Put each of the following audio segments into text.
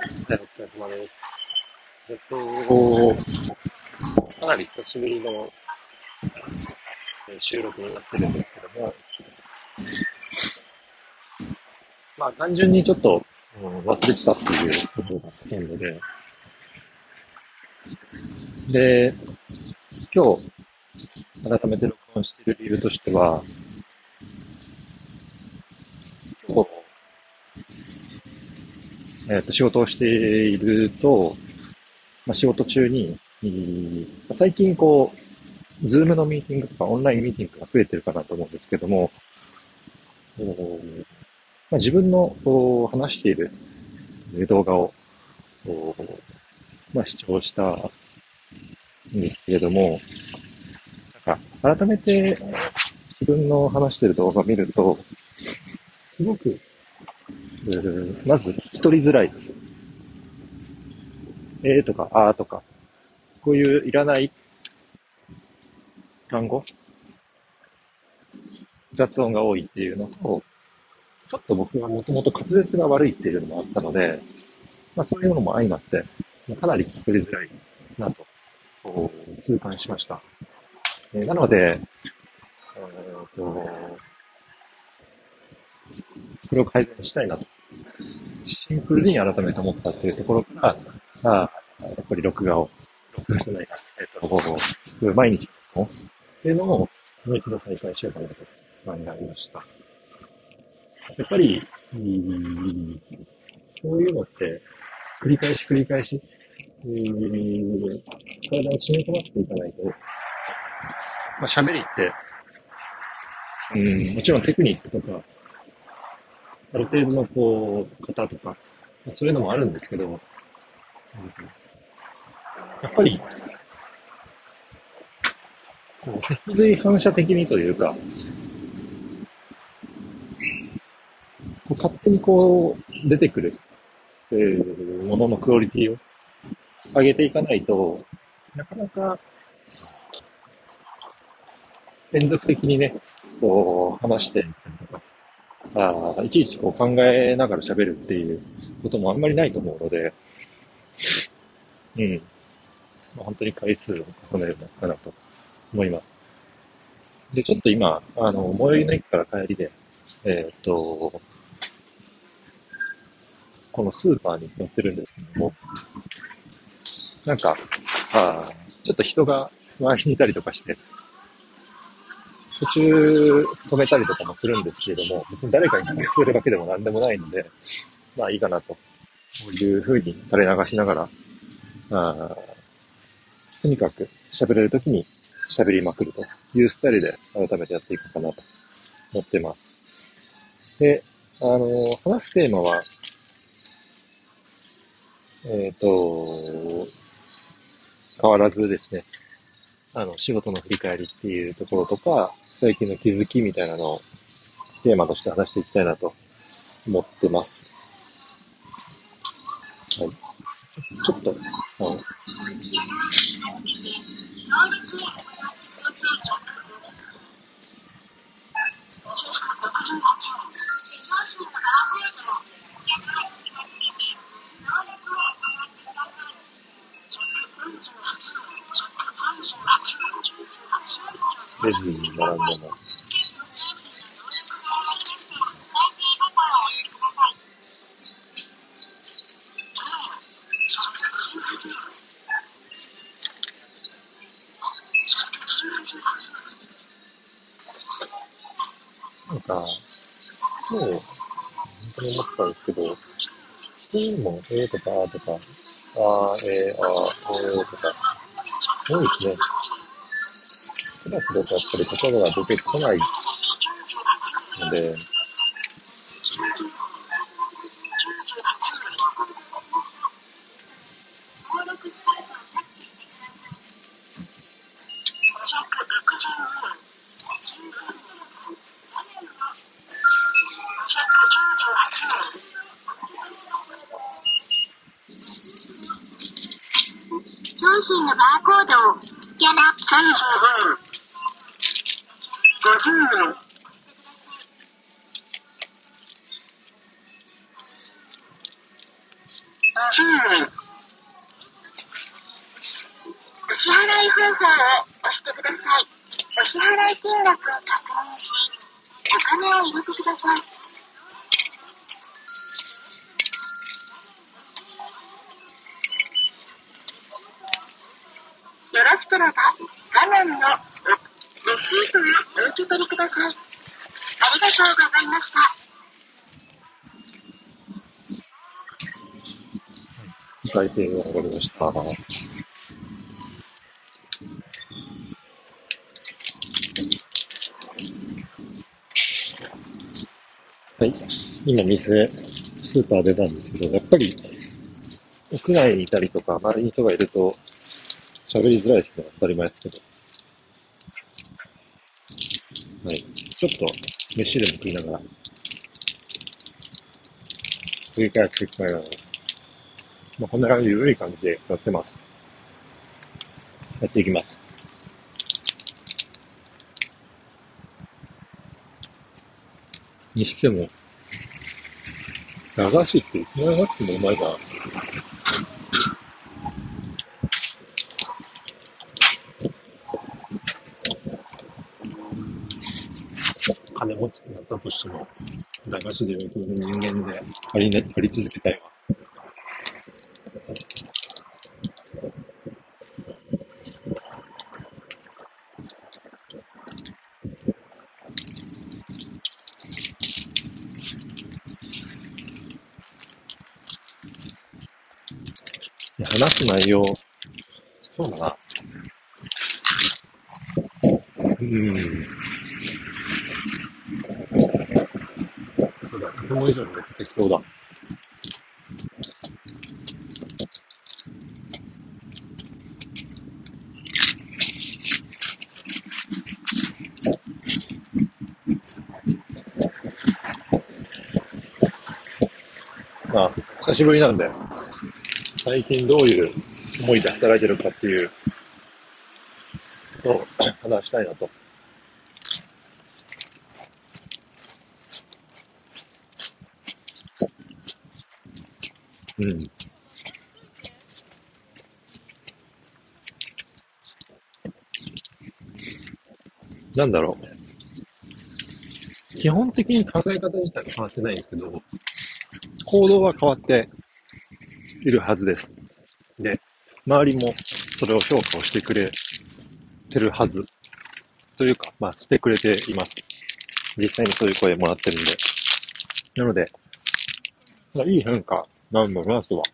はいお疲れ様です。えっと、かなり久しぶりの収録になってるんですけども、まあ単純にちょっと、うん、忘れてたっていうことがほとんどで、で、今日改めて録音している理由としては、今日えっ、と、仕事をしていると、まあ、仕事中に、最近こう、ズームのミーティングとかオンラインミーティングが増えてるかなと思うんですけども、まあ、自分の話している動画を、まあ、視聴したんですけれども、なんか改めて自分の話している動画を見ると、すごくまず聞き取りづらいです。えーとか、あーとか、こういういらない単語？雑音が多いっていうのと、ちょっと僕はもともと滑舌が悪いっていうのもあったので、まあそういうのも相まって、かなり聞き取りづらいなと、痛感しました。えー、なので、えーと、これを改善したいなとシンプルに改めて思ったっていうところから、あやっぱり録画を、録画してないか、えっ、ー、と、毎日のっていうのを、もう一度再開しようかなと考えました。やっぱり、そういうのって、繰り返し繰り返し、体に染み込ませていかないと、まあ、喋りって、うん、もちろんテクニックとか、ある程度のこう、型とか、そういうのもあるんですけど、やっぱり、こう、脊髄反射的にというか、こう勝手にこう、出てくる、えー、もののクオリティを上げていかないと、なかなか、連続的にね、こう、話していったりとか、あいちいちこう考えながら喋るっていうこともあんまりないと思うので、うん。まあ、本当に回数を重ねるのかなと思います。で、ちょっと今、あの、最寄りの駅から帰りで、えー、っと、このスーパーに乗ってるんですけども、なんか、あちょっと人が周りにいたりとかして、途中止めたりとかもするんですけれども、別に誰かに聞こえるわけでも何でもないので、まあいいかなというふうに垂れ流しながら、あとにかく喋れるときに喋りまくるというスタイルで改めてやっていこうかなと思ってます。で、あの、話すテーマは、えっ、ー、と、変わらずですね、あの、仕事の振り返りっていうところとか、最近の気づきみたいなのをテーマとして話していきたいなと思ってます。はい。ちょっと、あの、レジに並んだの。なんか、もう、本当に思ったんですけど、C も A とか A とか、あー、えー、あー、えーとか、多いですね。ふらふらとやっぱり言葉が出てこないので、商品のバーコードをスキャナ35分。50円。お円。お支払い方法を押してください。お支払い金額を確認し、お金を入れてください。よろしければ画面のシートをお受け取りください。ありがとうございました。お会計が上がりました。はい。今店、スーパー出たんですけど、やっぱり、屋内にいたりとか、周りに人がいると、喋りづらいですね。当たり前ですけど。はい。ちょっと、飯でも食いながら、繰り返し繰り返しながら、まあ、こんな感じで緩い感じでやってます。やっていきます。にしても、駄菓子っていつまでなくてもうまいかな。金持ちになったとしても、駄菓子で喜ぶ人間であり,、ね、あり続けたいわ。話す内容、そうだな。うん。そう、以上に適当だ。あ、久しぶりなんで、最近どういう思いで働いてるかっていう、と話したいなと。うん。なんだろう。基本的に考え方自体は変わってないんですけど、行動は変わっているはずです。で、周りもそれを評価をしてくれてるはず。というか、まあ、してくれています。実際にそういう声もらってるんで。なので、まあ、いい変化なんだろうなとは、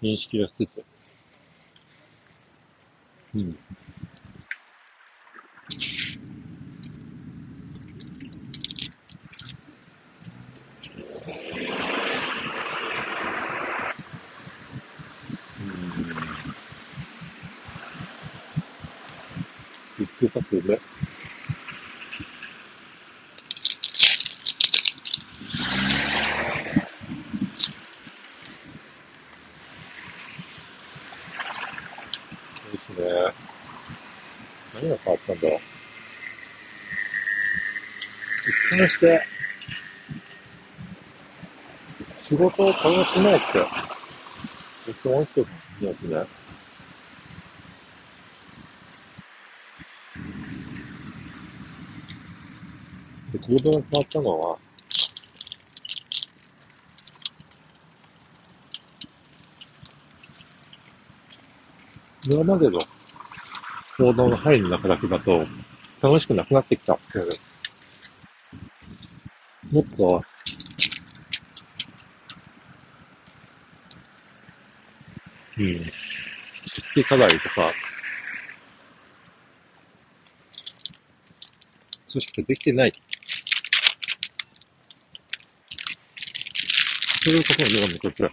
認識をしつつ、うん。ビッグカツで、そうですね。何が変わったんだろう。一貫して、仕事を楽しもうって、ずっと思ってるんですね。で、行動が変わったのは、今までの行動の範囲の中だけだと楽しくなくなってきた。もっと、うん、組織課題とか、組織ができてない。そういうことを目が向くくらい。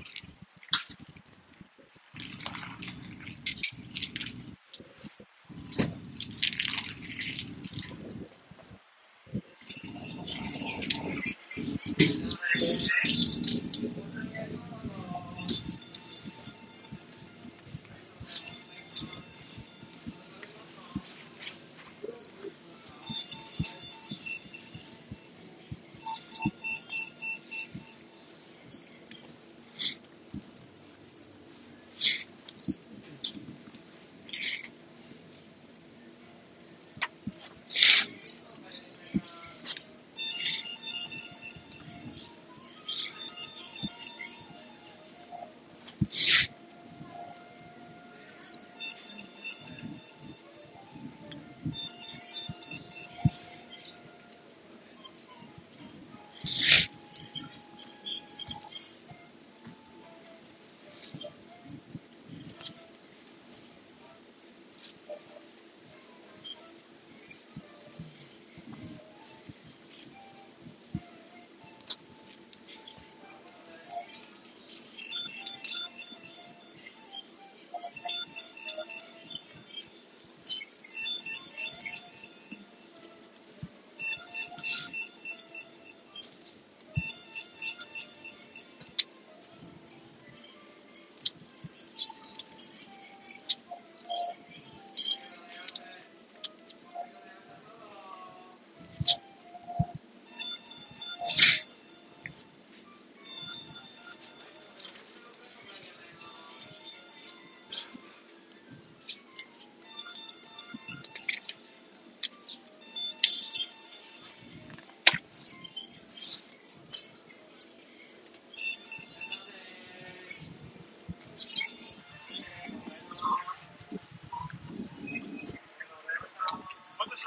ち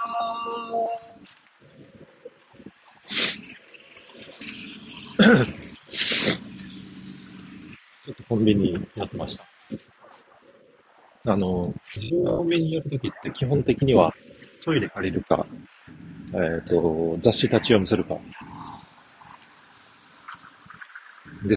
ょっとコンビニやってました。あの、コンビニやるときって基本的にはトイレ借りるか、えっ、ー、と、雑誌立ち読みするか、